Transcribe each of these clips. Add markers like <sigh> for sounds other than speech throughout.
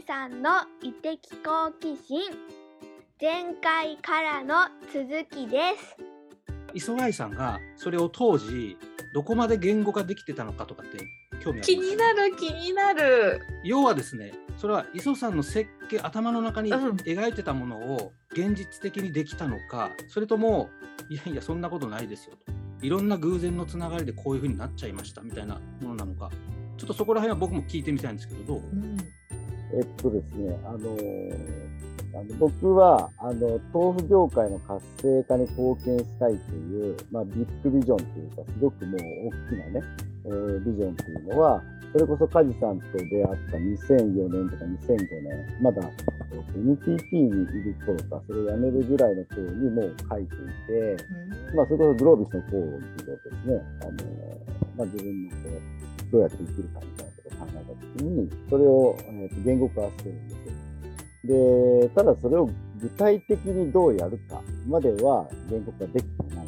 梶さんの異的好奇心。前回からの続きです。磯貝さんがそれを当時どこまで言語化できてたのかとかって興味あります？気になる気になる。要はですねそれは磯さんの設計頭の中にうん。描いてたものを現実的にできたのか、それともいやいやそんなことないですよと。いろんな偶然のつながりでこういうふうになっちゃいましたみたいなものなのか。ちょっとそこら辺は僕も聞いてみたいんですけどどう？うんえっとですね、あのーあの僕はあの豆腐業界の活性化に貢献したいという、まあ、ビッグビジョンというか、すごくもう大きなね、えービジョンというのは、それこそ梶さんと出会った2004年とか2005年、まだえっと NTT にいる頃か、それを辞めるぐらいの頃にもう書いていて、まあ、それこそグロービスの講義をですね、あのまあ、自分のこうどうやって生きるかみたいなに、それを、えーと言語化してるん。ですよ。で、ただそれを具体的にどうやるかまでは言語化できてない。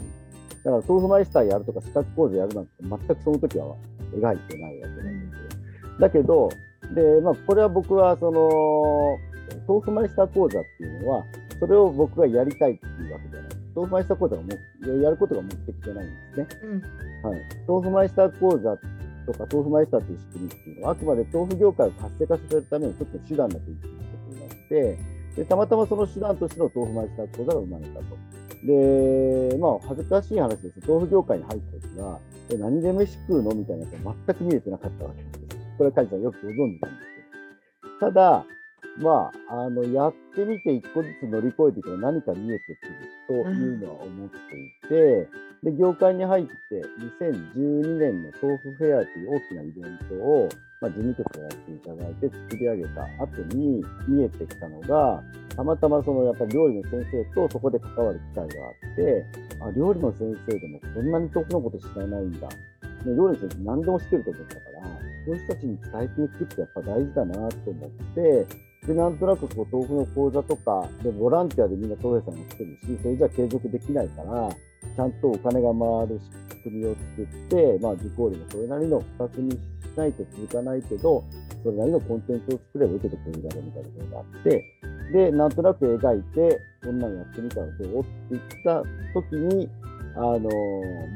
だから、豆腐マイスターやるとか資格講座やるなん。て全くその時は描いてないわけなん。ですよ。だけど、で、まあ、これは僕は、その、豆腐マイスター講座っていうのは、それを僕がやりたいっていうわけじゃない。豆腐マイスター講座がもやることが目的じゃないん。ですね。うん。はい。豆腐マイスター講座とか豆腐マイスターという仕組みっていうのは、あくまで豆腐業界を活性化させるための一つの手段だということになって、でたまたまその手段としての豆腐マイスター講座が生まれたと。で、まあ、恥ずかしい話です、豆腐業界に入った時は、え何で飯食うのみたいなことは全く見えてなかったわけです。これは梶さんよくご存知なんですけど。ただ、まあ、あの、やってみて一個ずつ乗り越えていけば何か見えてくるというのは思っていて、で、業界に入って2012年の豆腐フェアという大きなイベントを、まあ、事務局がやっていただいて作り上げた後に見えてきたのが、たまたまそのやっぱり料理の先生とそこで関わる機会があって、あ、料理の先生でもこんなに豆腐のこと知らないんだ。で料理の先生何でも知ってると思ったから、そういう人たちに伝えていくってやっぱ大事だなと思って、で、なんとなくこう豆腐の講座とか、で、ボランティアでみんな豆腐屋さんが来てるし、それじゃ継続できないから、ちゃんとお金が回る仕組みを作って、まあ、受講料もそれなりの価格にしないと続かないけど、それなりのコンテンツを作れば受けてくれるだろうみたいなことがあって、で、なんとなく描いて、こんなのやってみたらどう？って言った時に、あの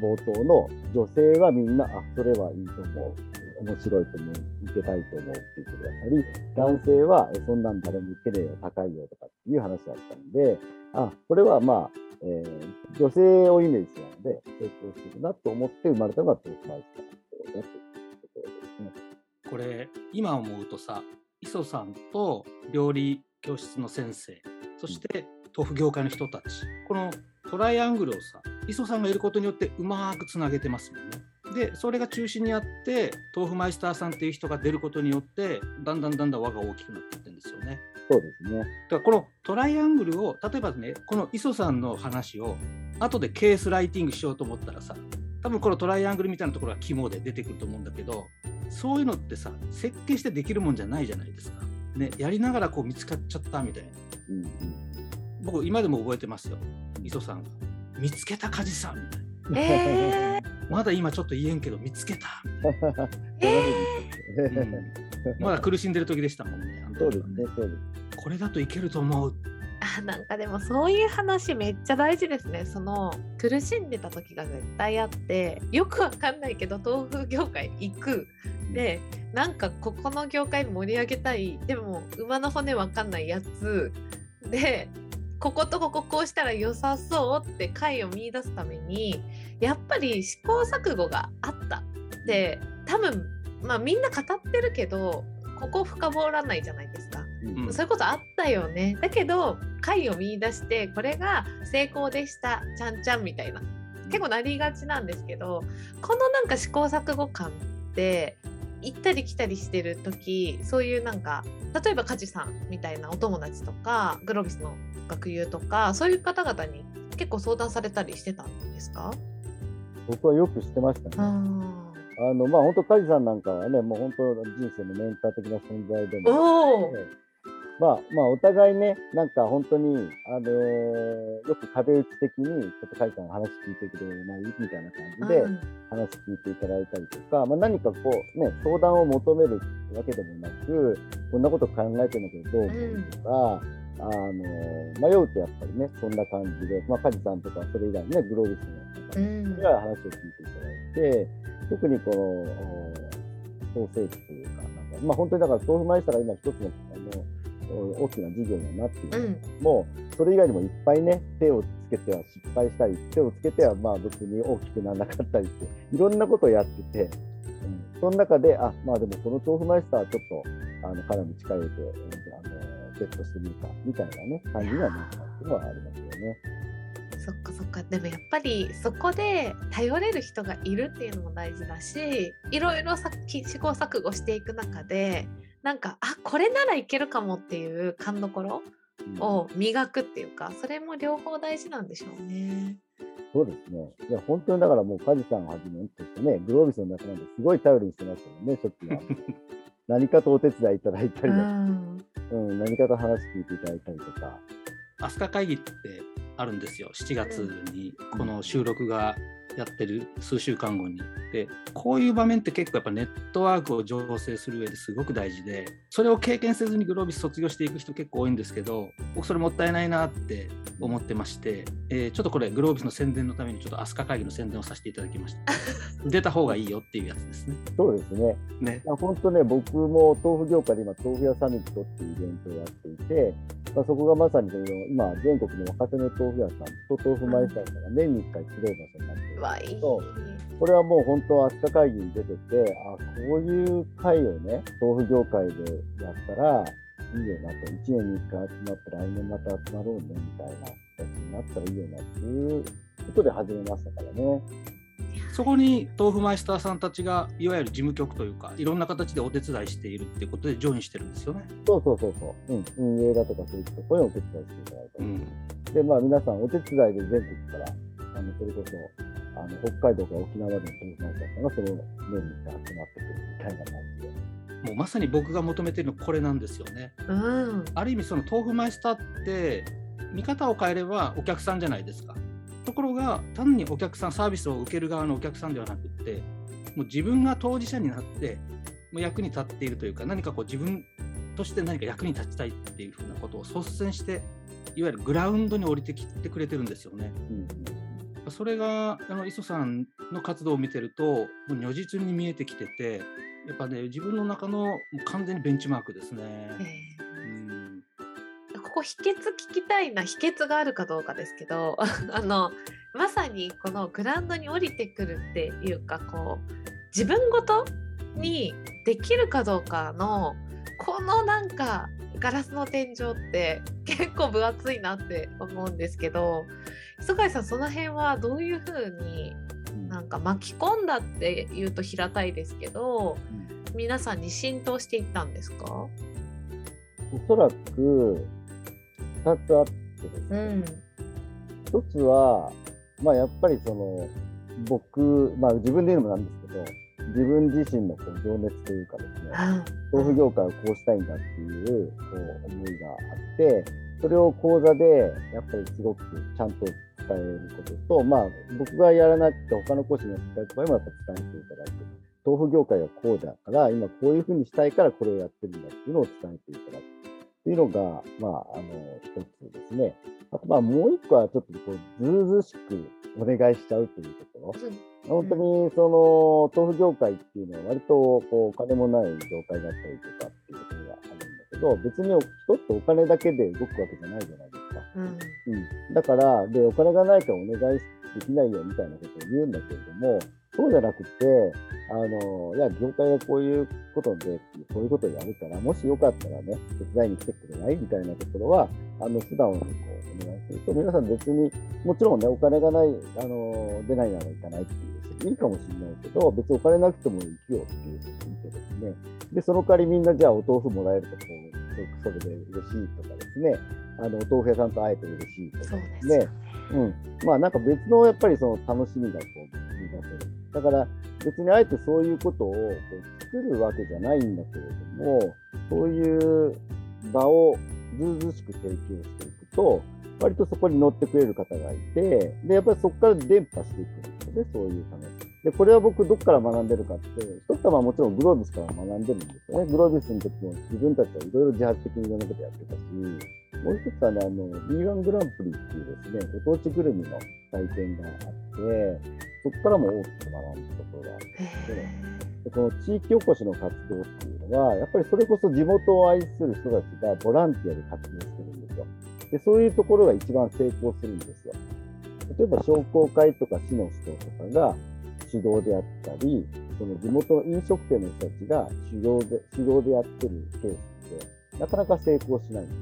冒頭の女性はみんな、あ、それはいいと思う。面白いと思う。受けたいと思うって言ってくださり、男性は、えそんなん誰も受けねえよ、高いよとかっていう話だったので、あ、これはまあ、えー女性をイメージしたので、成功するなと思って生まれたのがトークマイスターだというところですね。これ今思うとさ磯さんと料理教室の先生そして豆腐業界の人たちこのトライアングルをさ磯さんがいることによってうまくつなげてますもんね。でそれが中心にあって豆腐マイスターさんっていう人が出ることによってだんだんだんだん輪が大きくなっていってるんですよね。そうですね。だからこのトライアングルを例えばねこの磯さんの話を後でケースライティングしようと思ったらさ多分このトライアングルみたいなところが肝で出てくると思うんだけどそういうのってさ設計してできるもんじゃないじゃないですか。ね、やりながらこう見つかっちゃったみたいなうんうん。僕今でも覚えてますよ磯さんが「見つけた梶さん」みたいなえ「まだ今ちょっと言えんけど見つけた」<laughs> えうん。まだ苦しんでる時でしたもんね。あの時はそうですね、そうです。これだといけると思う。あなんかでもそういう話めっちゃ大事ですね。その苦しんでた時が絶対あってよくわかんないけど豆腐業界行く。でなんかここの業界盛り上げたい。でも馬の骨わかんないやつ。でこことこここうしたら良さそうって解を見出すためにやっぱり試行錯誤があったで多分まあみんな語ってるけどここ深掘らないじゃないですか。うんそういうことあったよね。だけど解を見出してこれが成功でしたちゃんちゃんみたいな結構なりがちなんですけどこのなんか試行錯誤感って行ったり来たりしてる時そういうなんか例えば梶さんみたいなお友達とかグロービスの学友とかそういう方々に結構相談されたりしてたんですか？僕はよく知ってましたね。ああの、まあ、本当、梶さんなんかはね、もう本当、人生のメンター的な存在でもおおあってまあまあお互いね、なんか本当に、あのーよく壁打ち的に、ちょっとカイさんの話聞いてくれない？みたいな感じで、うん。話聞いていただいたりとか、まあ、何かこうね、相談を求めるわけでもなく、こんなこと考えてるんだけどどう思うとか、あの迷うとやっぱりね、そんな感じで、まあ、梶さんとかそれ以外ね、グロービスのうん。方には話を聞いていただいて、特にこのお創世記というか、なんかまあ、本当にだから豆腐マイスターが今一つの大きな事業になっているんですけども、それ以外にもいっぱいね、手をつけては失敗したり、手をつけてはまあ別に大きくならなかったりって、いろんなことをやってて、うん、その中で、あまあでもこの豆腐マイスターはちょっと、あの、彼に近寄れて、うんあの、ゲットしてみるか、みたいなね、感じにはなったっていうのはありますよね。そっかそっか。でもやっぱりそこで頼れる人がいるっていうのも大事だしいろいろさ試行錯誤していく中でなんかあこれならいけるかもっていう勘どころうんを磨くっていうかそれも両方大事なんでしょうね。そうですね。いや、本当にだからもう、梶さんをはじめとしてね、グロービスの中なんですごい頼りにしてましたもんね、初期は。<laughs> 何かとお手伝いいただいたうりだんうん、何かと話聞いていただいたりとか。飛鳥会議ってあるんですよ7月にこの収録がやってる数週間後に。でこういう場面って結構やっぱネットワークを醸成する上ですごく大事でそれを経験せずにグロービス卒業していく人結構多いんですけど僕それもったいないなって思ってまして、えーちょっとこれグロービスの宣伝のためにちょっと飛鳥会議の宣伝をさせていただきました。<laughs> 出た方がいいよっていうやつですね。そうですね。ね。まあ、本当ね、僕も豆腐業界で今、豆腐屋サミットっていうイベントをやっていて、まあ、そこがまさに今、全国の若手の豆腐屋さんと豆腐マイスターさんが年に1回集う場所になってい？るんう。わいいこれはもう本当、飛鳥会議に出てて、あこういう会をね、豆腐業界でやったらいいよなと、1年に1回集まって、来年また集まろうねみたいな形になったらいいよなっていうことで始めましたからね。そこに豆腐マイスターさんたちがいわゆる事務局というかいろんな形でお手伝いしているっていうことでジョインしてるんですよね。そうそうそうそう、うん、運営だとかそういうところにお手伝いしていただいたり、うん。で、まあ、皆さんお手伝いで全国から、あのそれこそあの北海道か沖縄までの豆腐マイスターがその年に集まってくるみたいな感じで。もうまさに僕が求めてるのこれなんですよね。うんある意味その豆腐マイスターって見方を変えればお客さんじゃないですか。ところが単にお客さんサービスを受ける側のお客さんではなくってもう自分が当事者になってもう役に立っているというか何かこう自分として何か役に立ちたいっていうふうなことを率先していわゆるグラウンドに降りてきてくれてるんですよね。うんそれがあの磯さんの活動を見てるともう如実に見えてきててやっぱね自分の中の完全にベンチマークですね。えうんーここ秘訣聞きたいな秘訣があるかどうかですけど <laughs> あのまさにこのグラウンドに降りてくるっていうかこう自分ごとにできるかどうかのこのなんかガラスの天井って結構分厚いなって思うんですけど磯貝さんその辺はどういうふうにうん。なんか巻き込んだっていうと平たいですけど皆さんに浸透していったんですか？おそらく2つあってですね、うん。一つは、まあ、やっぱりその僕、まあ、自分で言うのもなんですけど自分自身のこう情熱というかですね豆腐業界をこうしたいんだっていうこう思いがあってそれを講座でやっぱりすごくちゃんと伝えることと、まあ、僕がやらなくて他の講師にやっていただく場合もやっぱ伝えていただく豆腐業界がこうだから今こういうふうにしたいからこれをやってるんだっていうのを伝えていただくっていうのが、まあ、あの一つですね。あとまあもう一個はちょっとこうずうずうしくお願いしちゃうというところ。本当にその豆腐業界っていうのは割とこうお金もない業界だったりとかっていうところがあるんだけど別に人ってお金だけで動くわけじゃないじゃないですか。うん。うん、だからでお金がないからお願いできないよみたいなことを言うんだけれどもそうじゃなくてあのいや業界がこういうことでこういうことをやるからもしよかったらね手伝いに来てくれない？みたいなところはあの素直にこうお願いすると皆さん別にもちろんねお金がないあの出ないなら行かないっていう人いいかもしれないけど別にお金なくても行くよっていう人もいてですねでその代わりみんなじゃあお豆腐もらえるとこうそれで嬉しいとかですねあのお豆腐屋さんと会えて嬉しいとかですね。うん、まあなんか別のやっぱりその楽しみがこう見出せる。だから別にあえてそういうことをこう作るわけじゃないんだけれども、そういう場をずうずうしく提供していくと、割とそこに乗ってくれる方がいて、で、やっぱりそこから伝播していくんですよね、そういう話。で、これは僕、どこから学んでるかって、一つはもちろんグロービスから学んでるんですよね。グロービスの時も自分たちはいろいろ自発的にいろんなことやってたし、もう一つはね、あの、B1 グランプリっていうですね、ご当地ぐるみの祭典があって、そこからも大きく学んだところがあって、でこの地域おこしの活動っていうのは、やっぱりそれこそ地元を愛する人たちがボランティアで活動してるんですよ。で、そういうところが一番成功するんですよ。例えば商工会とか市の人とかが主導であったり、その地元の飲食店の人たちが主導で主導でやってるケースって、なかなか成功しないんで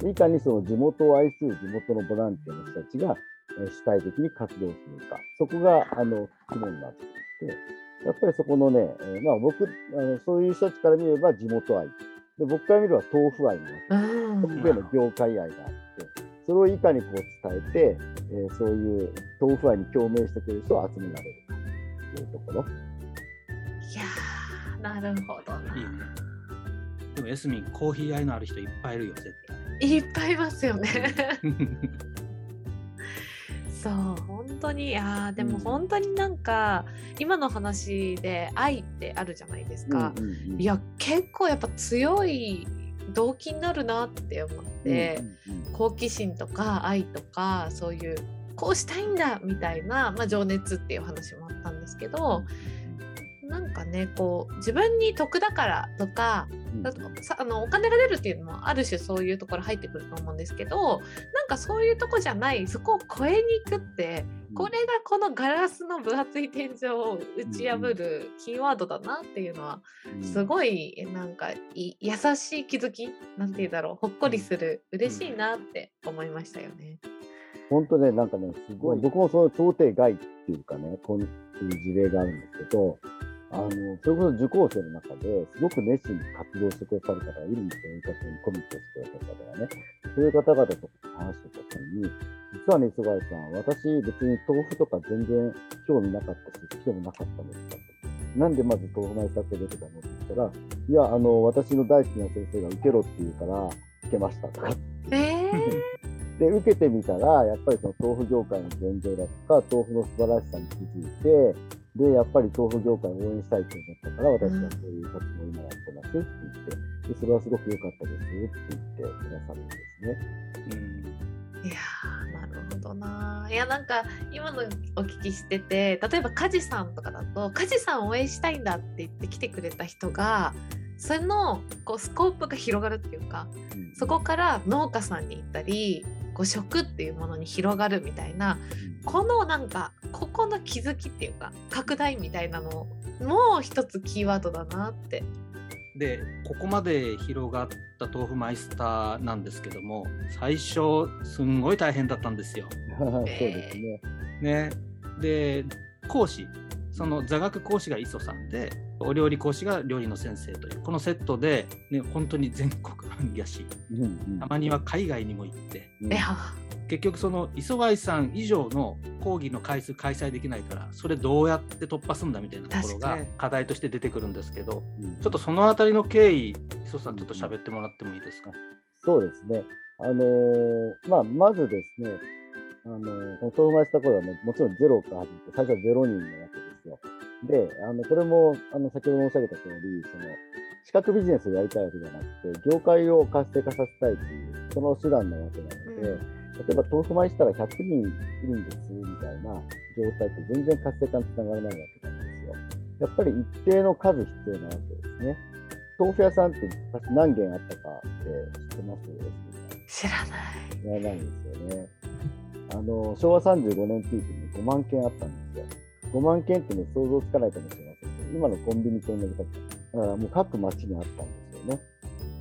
すね。いかにその地元を愛する地元のボランティアの人たちが主体的に活動するか、そこがあの肝になっていて、やっぱりそこのね、えーまあ、僕あの、そういう人たちから見れば地元愛、で僕から見れば豆腐愛なわけうん僕への業界愛があって、それをいかにこう伝えて、えーそういう豆腐愛に共鳴してくれる人を集められるかというところ。いやーなるほどないいね。でもエスミン、コーヒー愛のある人いっぱいいるよ、絶対。いっぱいいますよねそう。本当に？いやーでもうん本当になんか、今の話で愛ってあるじゃないですか、うんうんうん。いや結構やっぱ強い動機になるなって思って、うんうんうん。好奇心とか愛とかそういうこうしたいんだみたいな、まあ、情熱っていう話もあったんですけど、なんかねこう自分に得だからとかうんだとさあのお金が出るっていうのもある種そういうところ入ってくると思うんですけどなんかそういうとこじゃないそこを超えに行くってこれがこのガラスの分厚い天井を打ち破るキーワードだなっていうのはすごいえなんかい優しい気づきなんて言うんだろうほっこりする嬉しいなって思いましたよね。本当ね、なんかね、すごい、僕もその想定外っていうかね、こういう事例があるんですけど、あの、それこそ受講生の中ですごく熱心に活動してくださる方がいるんですよ、活動にコミットしてくださる方がね。そういう方々と話してた時に、実はね、磯貝さん、私別に豆腐とか全然興味なかったし、好きでもなかったんですか。なんでまず豆腐マイスター出てたのって言ったら、いや、あの、私の大好きな先生が受けろって言うから、受けましたとかえー <laughs> で、受けてみたら、やっぱりその豆腐業界の現状だとか、豆腐の素晴らしさに気づいて、で、やっぱり豆腐業界を応援したいと思ったから、私はそういう活動を今やってますって言って、でそれはすごく良かったですって言ってくださるんですね。うん。いやーなるほどないやなんか今のお聞きしてて例えば梶さんとかだと梶さんを応援したいんだって言って来てくれた人がそのこうスコープが広がるっていうかうん。そこから農家さんに行ったりこう食っていうものに広がるみたいなこのなんかここの気づきっていうか拡大みたいなのもう一つキーワードだなって。でここまで広がった豆腐マイスターなんですけども最初すんごい大変だったんですよ。<laughs> そうですね。ね、で講師その座学講師が磯さんでお料理講師が料理の先生というこのセットで、ね、本当に全国行やしうんうんたまには海外にも行ってうん結局その磯貝さん以上の講義の回数開催できないからそれどうやって突破するんだみたいなところが課題として出てくるんですけどうんちょっとそのあたりの経緯磯さんちょっと喋ってもらってもいいですか？そうですね。あのーまあ、まずですね、あのーこの豆腐マイスターコールはね、もちろんゼロから始めて、最初はゼロ人なわけで。で、あの、これも、あの、先ほど申し上げた通り、その、資格ビジネスをやりたいわけじゃなくて、業界を活性化させたいという、その手段なわけなので、うん例えば豆腐マイスターが100人いるんです、みたいな状態って全然活性化につながらないわけなんですよ。やっぱり一定の数必要なわけですね。豆腐屋さんって昔何軒あったかって知ってます？知らない。知らないんですよね。あの、昭和35年ピークに5万件あったんですよ。5万件ってね、想像つかないかもしれませんけど、今のコンビニと同じだった。だからもう各町にあったんですよね。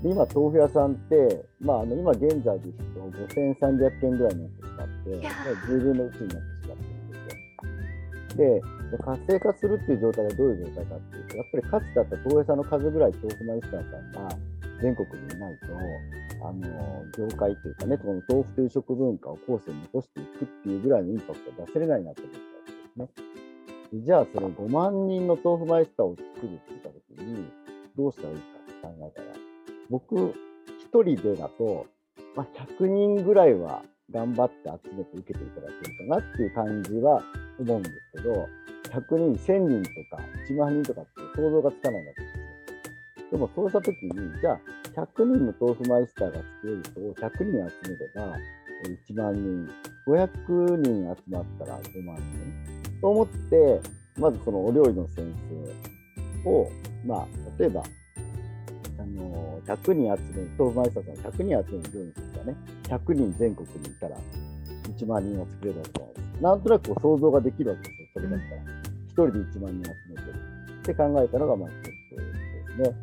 で、今、豆腐屋さんって、まあ、あの、今現在ですと5300件ぐらいになってしまって、いやー10分の1になってしまってるんですよ。で、で活性化するっていう状態がどういう状態かっていうと、やっぱりかつてあった豆腐屋さんの数ぐらい豆腐マイスターさんが全国にいないと、あの、業界っていうかね、この豆腐という食文化を後世に残していくっていうぐらいのインパクトを出せれないなと思ったわけですね。じゃあ、その5万人の豆腐マイスターを作るって言ったときに、どうしたらいいかって考えたら、僕1、人でだと、まあ、100人ぐらいは頑張って集めて受けていただけるかなっていう感じは思うんですけど、100人、1000人とか1万人とかって想像がつかないわけですよ。でもそうしたときに、じゃあ100人の豆腐マイスターが作れる人を100人集めれば、1万人、500人集まったら5万人と思って、まずそのお料理の先生を、まあ、例えば、あの100人集める、豆腐マイスターさん100人集める料理の先生がね、100人全国にいたら1万人は作れるわけじゃないです。なんとなくこう想像ができるわけですよ、それだったら。1人で1万人集めてるって考えたのがまあ一つですね。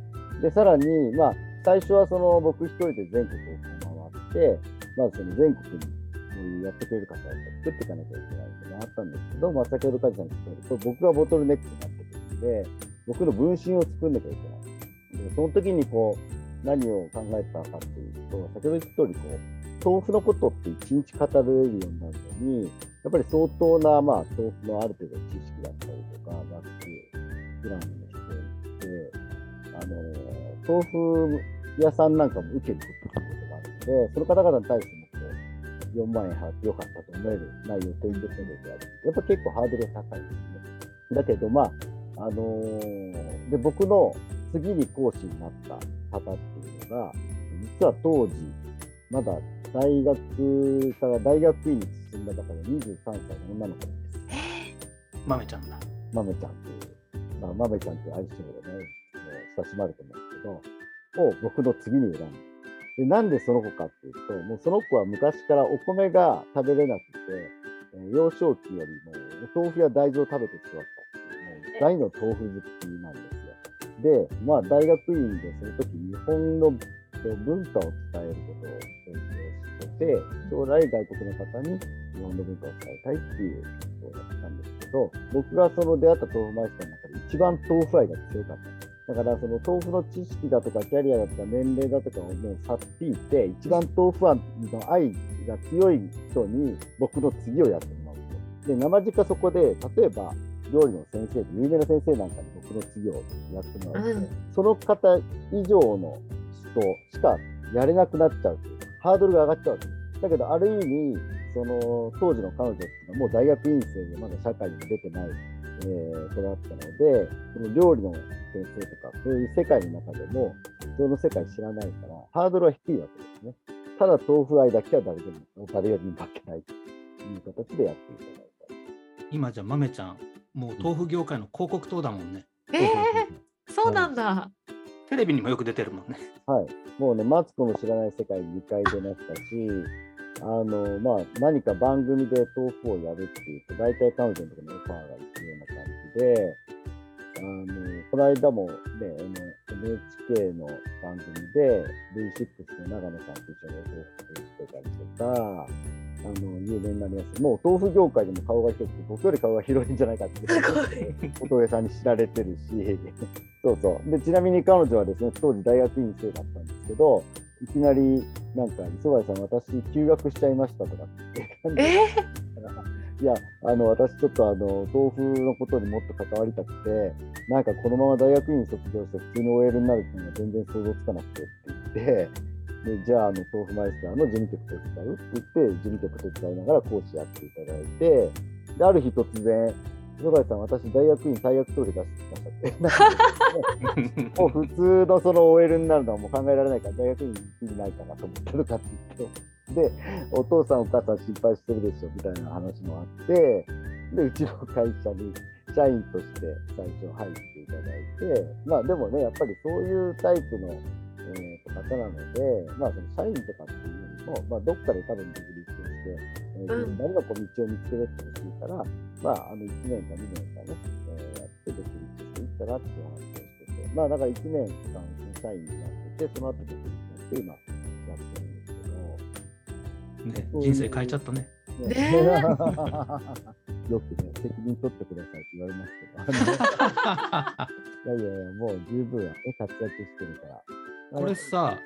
で、さらに、まあ、最初はその僕一人で全国を回って、まずその全国にこういうやってくれる方を作っていかなきゃいけないってのがあったんですけど、まあ、先ほど梶さんが言ったように、僕がボトルネックになってくるんで、僕の分身を作んなきゃいけない。でその時にこう、何を考えたかっていうと、先ほど言った通り、こう、豆腐のことって一日語れるようになるのに、やっぱり相当な、まあ、豆腐のある程度知識だったりとか、学習、プランが必要で、あの、豆腐屋さんなんかも受けることがあるので、その方々に対して、4万円払ってよかったと思える内容を提示するのである。やっぱ結構ハードルが高いですね。だけど、まあ、あのーで、僕の次に講師になった方っていうのが、実は当時、まだ大学から大学院に進んだ方が23歳の女の子です。豆ちゃんだ。豆ちゃんっていう、まあ、豆ちゃんっていう愛称でね、親しまれてますけど、を僕の次に選んだ。で、なんでその子かっていうと、もうその子は昔からお米が食べれなくて、えー幼少期よりもお豆腐や大豆を食べて育ったっていう、もう大の豆腐好きなんですよ。で、まあ大学院でその時日本のえー文化を伝えることを勉強してて、将来外国の方に日本の文化を伝えたいっていうことだったんですけど、僕がその出会った豆腐マイスターの中で一番豆腐愛が強かったんです。だからその豆腐の知識だとかキャリアだとか年齢だとかをもうさっぴいて、一番豆腐愛の愛が強い人に僕の次をやってもらうと。で、生実家そこで、例えば料理の先生で有名な先生なんかに僕の次をやってもらうと、うん。その方以上の人しかやれなくなっちゃうという。かハードルが上がっちゃうとだけど、ある意味、その当時の彼女っていうのはもう大学院生でまだ社会にも出てない、えー子だったので、その料理の先生とか、そういう世界の中でも、その世界知らないから、ハードルは低いわけですね。ただ豆腐愛だけは誰でも、誰よりも負けないという形でやっていただいた。今じゃ豆ちゃん、もう豆腐業界の広告塔だもんね。えー、そうなんだ。テレビにもよく出てるもんね。はい。もうね、マツコの知らない世界に2回出ましたし、あの、まあ、何か番組で豆腐をやるっていうと、大体彼女のところにオファーが行くような感じで、あの、この間もね、NHK の番組で V6 の長野さんと一緒にお豆腐作ってたりとか、あの、有名になります。もう豆腐業界でも顔が広くて、僕より顔が広いんじゃないかってお豆腐さんに知られてるし、そうそう。で、ちなみに彼女はですね、当時大学院生だったんですけど、いきなり、なんか、磯貝さん、私、休学しちゃいましたとか。って言って、え？<laughs> いや、あの、私ちょっとあの、豆腐のことにもっと関わりたくて、なんかこのまま大学院卒業して普通に OL になるっていうのが全然想像つかなくてって言って、でじゃあ、あの、豆腐マイスターの事務局手伝うって言って、事務局手伝いながら講師やっていただいて、で、ある日突然、磯貝さん、私、大学院退学届出してきましたって。もう普通のその OL になるのはもう考えられないから、大学院に意味ないかなと思ってるかって言って、で、お父さん、お母さん心配してるでしょみたいな話もあって、で、うちの会社に社員として最初入っていただいて、まあでもね、やっぱりそういうタイプの、えーと方なので、まあその社員とかっていうよりも、まあどっかで多分独立して、えーうん何かこう道を見つけるってほしいから、まああの1年か2年かね、えーやって独立していったらっていう話をしてて、まあだから1年間社員になってて、その後独立して今やってるんですけど、ね、人生変えちゃったね。ねね <laughs> よくね、責任取ってくださいって言われますけど、い <laughs> やいやいや、もう十分、ね、活躍してるから。これさ、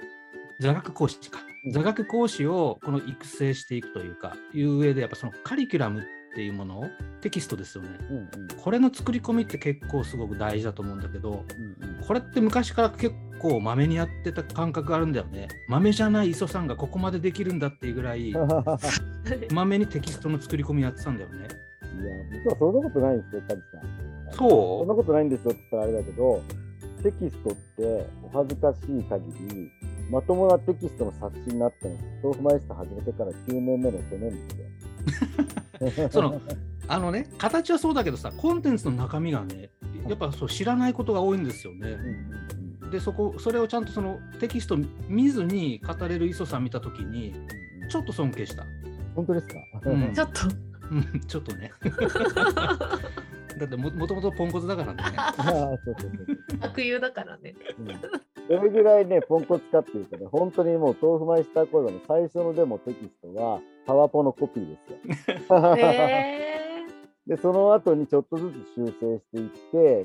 座学講師かう。ん座学講師をこの育成していくというか、いう上で、やっぱそのカリキュラムっていうものをテキストですよね。うんうんこれの作り込みって結構すごく大事だと思うんだけど、うんうんこれって昔から結構まめにやってた感覚があるんだよね。まめじゃない磯さんがここまでできるんだっていうぐらい <laughs> まめにテキストの作り込みやってたんだよね。いや、実はそんなことないんですよ、カジさん。そんそなことないんですよって言ったらあれだけど、テキストってお恥ずかしい限り、まともなテキストの冊子になったの、豆腐マイスター始めてから9年目の去年ですよ。<laughs> う <laughs> そのあのね形はそうだけどさコンテンツの中身がねやっぱそう知らないことが多いんですよね。でそこそれをちゃんとそのテキスト見ずに語れる磯さん見た時にうんちょっと尊敬した。本当ですか、うん <laughs> ちょっとうんちょっとね。<laughs> だってももともとポンコツだからね。ああそうそうそう悪友だからね。うんどれぐらいね、ポンコツかっていうとね、本当にもう豆腐マイスター講座の最初のでもテキストはパワポのコピーですよ。へで、その後にちょっとずつ修正していっ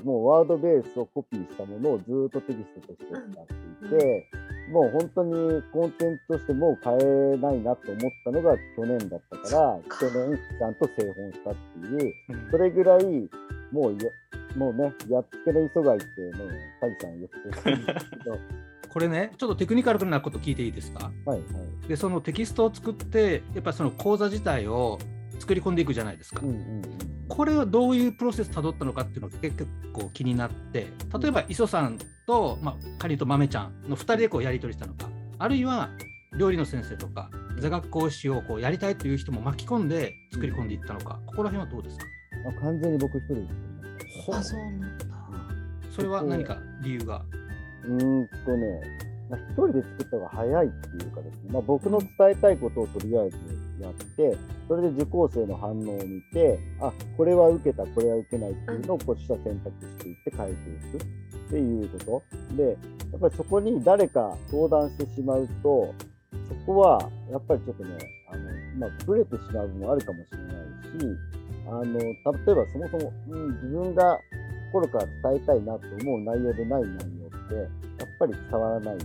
て、もうワードベースをコピーしたものをずーっとテキストとして使っていて、もう本当にコンテンツとしてもう変えないなと思ったのが去年だったから、去年ちゃんと製本したっていう、うん。それぐらいもうや、もうね、やっつけの磯貝ってね、カジさんよく言ってるんですけど、<laughs> これねちょっとテクニカルなこと聞いていいですか？はいはい。でそのテキストを作ってやっぱりその講座自体を作り込んでいくじゃないですか。うんうんうんこれはどういうプロセスたどったのかっていうのが結構気になって例えば磯さんと、まあ、カニと豆ちゃんの2人でこうやり取りしたのかあるいは料理の先生とか座学講師をこうやりたいという人も巻き込んで作り込んでいったのかここら辺はどうですか？あ完全に僕一人で作りました。ーあ、そうなんだ。それは何か理由が？うーんとね、まあ、一人で作った方が早いっていうかですね、まあ、僕の伝えたいことをとりあえずやって、それで受講生の反応を見て、あこれは受けた、これは受けないっていうのをこう取捨選択していって変えていくっていうこと。で、やっぱりそこに誰か相談してしまうと、そこはやっぱりちょっとね、あのまあ、ブレてしまう部分もあるかもしれないし、あの例えばそもそも、うん、自分が心から伝えたいなと思う内容でない内容て、やっぱり伝わらない。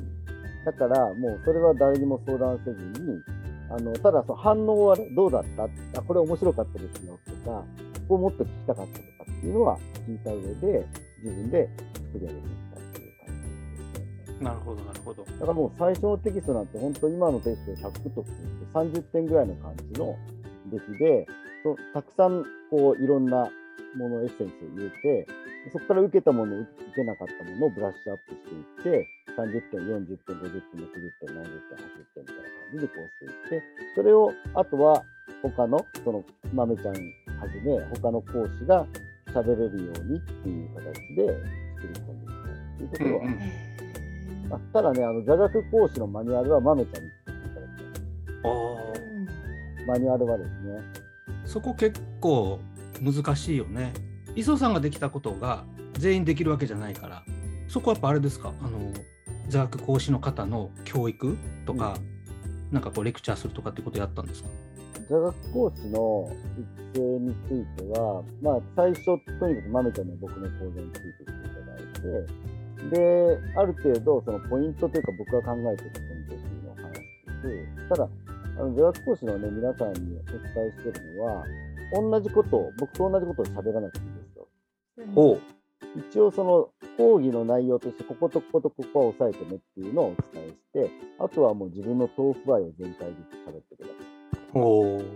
だから、もうそれは誰にも相談せずに、あのただその反応はね、どうだった？あ、これ面白かったですよとか、ここもっと聞きたかったとかっていうのは聞いた上で、自分で作り上げていったっていう感じですね。なるほどなるほどだからもう最初のテキストなんて本当今のテストで100とって30点ぐらいの感じの出来で、そたくさんこういろんなものエッセンスを入れて、そこから受けたもの、受けなかったものをブラッシュアップしていって、30点、40点、50点、60点、70点、80点みたいな感じでこうしていって、それをあとは他の、その豆ちゃんはじめ、他の講師が喋れるようにっていう形で作り込んでいったっていうところは、うんうん。へあただね、あの座学講師のマニュアルは豆ちゃんに作っていただきまマニュアルはですね、ーそこ結構難しいよね磯さんができたことが全員できるわけじゃないからそこはやっぱあれですか？あの座学講師の方の教育とか、なんかこうレクチャーするとかってことやったんですか？座学講師の育成については、まあ、最初、とにかく豆ちゃんの僕の講座についてきていただいて、で、ある程度、そのポイントというか、僕が考えているポイントっていうのを話していて、ただ、あの座学講師のね、皆さんにお伝えしているのは、同じことを、僕と同じことを喋らなくてほ一応その講義の内容としてこことこことここは押さえてねっていうのをお伝えして、あとはもう自分の豆腐愛を全体で喋ってください。と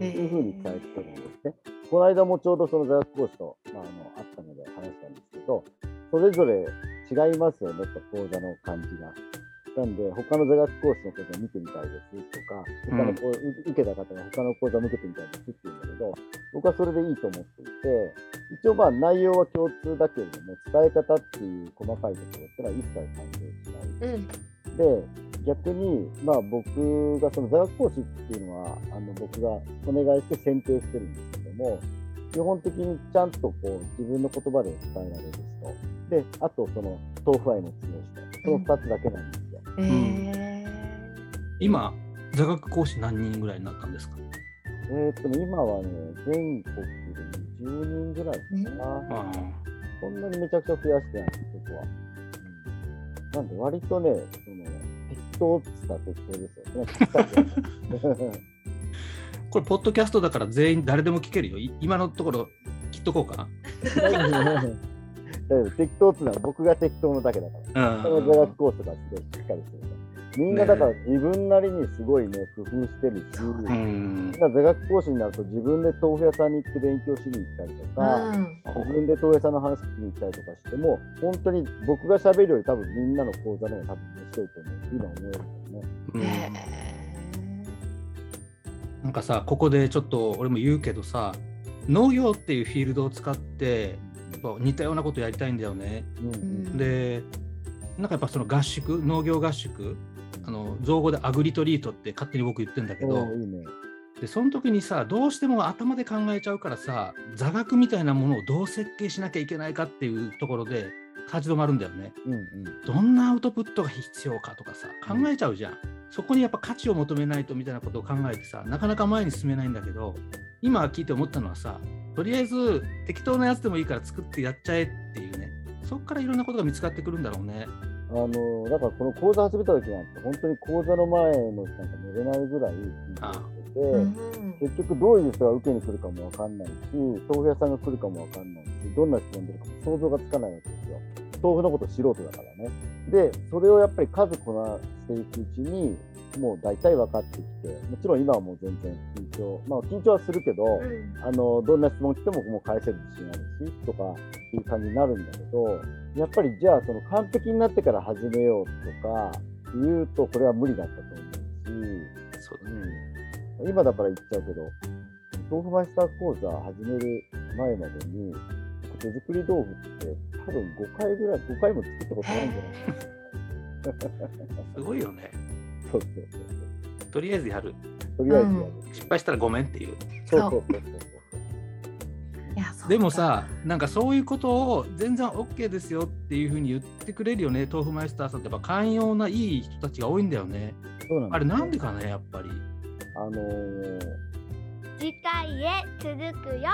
いうふうに伝えてたんですね。この間もちょうどその座学講師と、まあ、あのあったので話したんですけど、それぞれ違いますよねと講座の感じが。なんで、他の座学講師の講座見てみたいですとか、他の講、受けた方が他の講座を受けてみたいですって言うんだけど、僕はそれでいいと思っていて、一応まあ内容は共通だけれども、伝え方っていう細かいところってのは一切関係しない。うん。で、逆に、まあ、僕がその座学講師っていうのは、あの僕がお願いして選定してるんですけども、基本的にちゃんとこう自分の言葉で伝えられる人、で、あとその豆腐愛の強い人、その2つだけなんですよ。へえ。今座学講師何人ぐらいになったんですか？えーっとね、今はね、全国で20人ぐらいかな。あそんなにめちゃくちゃ増やしてない、そこは。うん、なんで、割とね、その適当っつったら適当ですよね。<laughs> これポッドキャストだから全員誰でも聞けるよい今のところ切っとこうかな <laughs> 大丈夫適当っていうのは僕が適当なだけだから。うんその座学コースがすごいしっかりしてるから。みんなだから自分なりにすごいね、工夫してるし、うんみんな座学講師になると自分で豆腐屋さんに行って勉強しに行ったりとか、うん自分で豆腐屋さんの話聞きに行ったりとかしても、本当に僕が喋るより多分みんなの講座の方が多分面白いと思う。今思えるけどね。うんへなんかさここでちょっと俺も言うけどさ農業っていうフィールドを使ってやっぱ似たようなことやりたいんだよね。うんんでなんかやっぱその合宿農業合宿あの造語でアグリトリートって勝手に僕言ってんだけうん。どいいね。でその時にさどうしても頭で考えちゃうからさ座学みたいなものをどう設計しなきゃいけないかっていうところで立ち止まるんだよね。うんうん。どんなアウトプットが必要かとかさ考えちゃうじゃん、そこにやっぱ価値を求めないとみたいなことを考えてさなかなか前に進めないんだけど今聞いて思ったのはさとりあえず適当なやつでもいいから作ってやっちゃえっていうね。そこからいろんなことが見つかってくるんだろうね。あのだからこの講座始めた時なんて本当に講座の前の日なんか寝れないぐらい緊張してて、うん。結局どういう人が受けに来るかもわかんないし豆腐屋さんが来るかもわかんないしどんな質問出るかも想像がつかないわけですよ豆腐のこと素人だからね。でそれをやっぱり数こなしていくうちにもう大体分かってきてもちろん今はもう全然緊張まあ緊張はするけど、うん。あのどんな質問来てももう返せる自信あるしとかっていう感じになるんだけどやっぱりじゃあその完璧になってから始めようとか言うとこれは無理だったと思うし、そうだね。うん、今だから言っちゃうけど豆腐マイスター講座始める前までに手作り豆腐って多分5回ぐらい5回も作ったことないんじゃないすごいよね。そうそうそうとりあえずやる。とりあえずやる、失敗したらごめんっていう。そうそうそうそうでもさなんかそういうことを全然 OK ですよっていうふうに言ってくれるよね豆腐マイスターさんってやっぱ寛容ないい人たちが多いんだよね。そうなんあれなんでかかねやっぱり。あのー次回へ続くよ